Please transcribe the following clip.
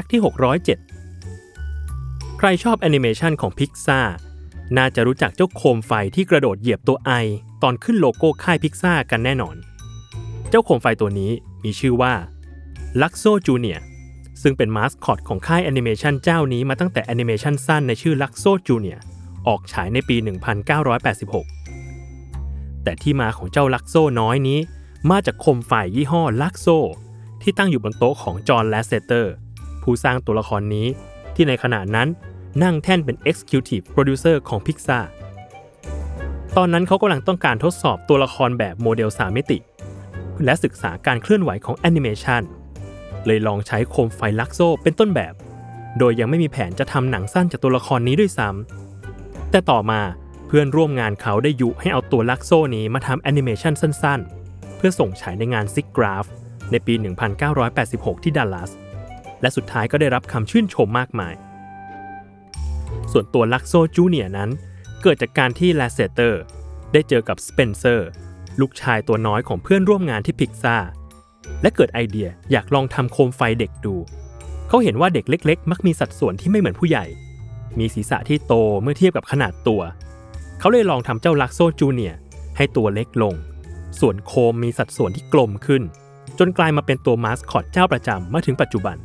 fact ที่ 607 ใครชอบแอนิเมชันของพิกซ่าน่าจะรู้จักเจ้าโคมไฟที่กระโดดเหยียบตัว I ตอนขึ้นโลโก้ค่ายพิกซ่ากันแน่นอน เจ้าโคมไฟตัวนี้มีชื่อว่า Luxo Junior ซึ่งเป็นมาสคอตของค่ายแอนิเมชันเจ้านี้มาตั้งแต่แอนิเมชันสั้นในชื่อ Luxo Junior ออกฉายในปี 1986 แต่ที่มาของเจ้า Luxo น้อยนี้ มาจากโคมไฟยี่ห้อ Luxo ที่ตั้งอยู่บนโต๊ะของจอห์นแลสเซเตอร์ ผู้สร้างตัวละครนี้ ที่ในขณะนั้นนั่งแท่นเป็น Executive Producer ของ Pixar ตอนนั้นเขากำลังต้องการทดสอบตัวละครแบบโมเดล 3 มิติ และศึกษาการเคลื่อนไหวของแอนิเมชันเลยลองใช้โคมไฟ Luxo เป็นต้นแบบ โดยยังไม่มีแผนจะทำหนังสั้นจากตัวละครนี้ด้วยซ้ำแต่ต่อมาเพื่อนร่วมงานเขาได้ยุให้เอาตัว Luxo นี้มาทำแอนิเมชันสั้น ๆ เพื่อส่งฉายในงาน SIGGRAPH ในปี 1986 ที่ดัลลัส และสุดท้ายก็ได้รับคำชื่นชมมากมาย ส่วนตัวลักโซจูเนียนั้น เกิดจากการที่แลสเซเตอร์ ได้เจอกับสเปนเซอร์ ลูกชายตัวน้อยของเพื่อนร่วมงานที่พิกซ่าและเกิดไอเดียอยากลองทำโคมไฟเด็กดู เขาเห็นว่าเด็กเล็ก ๆ มักมีสัดส่วนที่ไม่เหมือนผู้ใหญ่ มีศีรษะที่โตเมื่อเทียบกับขนาดตัว เขาเลยลองทำเจ้าลักโซจูเนียให้ตัวเล็กลง ส่วนโคมมีสัดส่วนที่กลมขึ้น จนกลายมาเป็นตัวมาสคอตเจ้าประจำมาถึงปัจจุบัน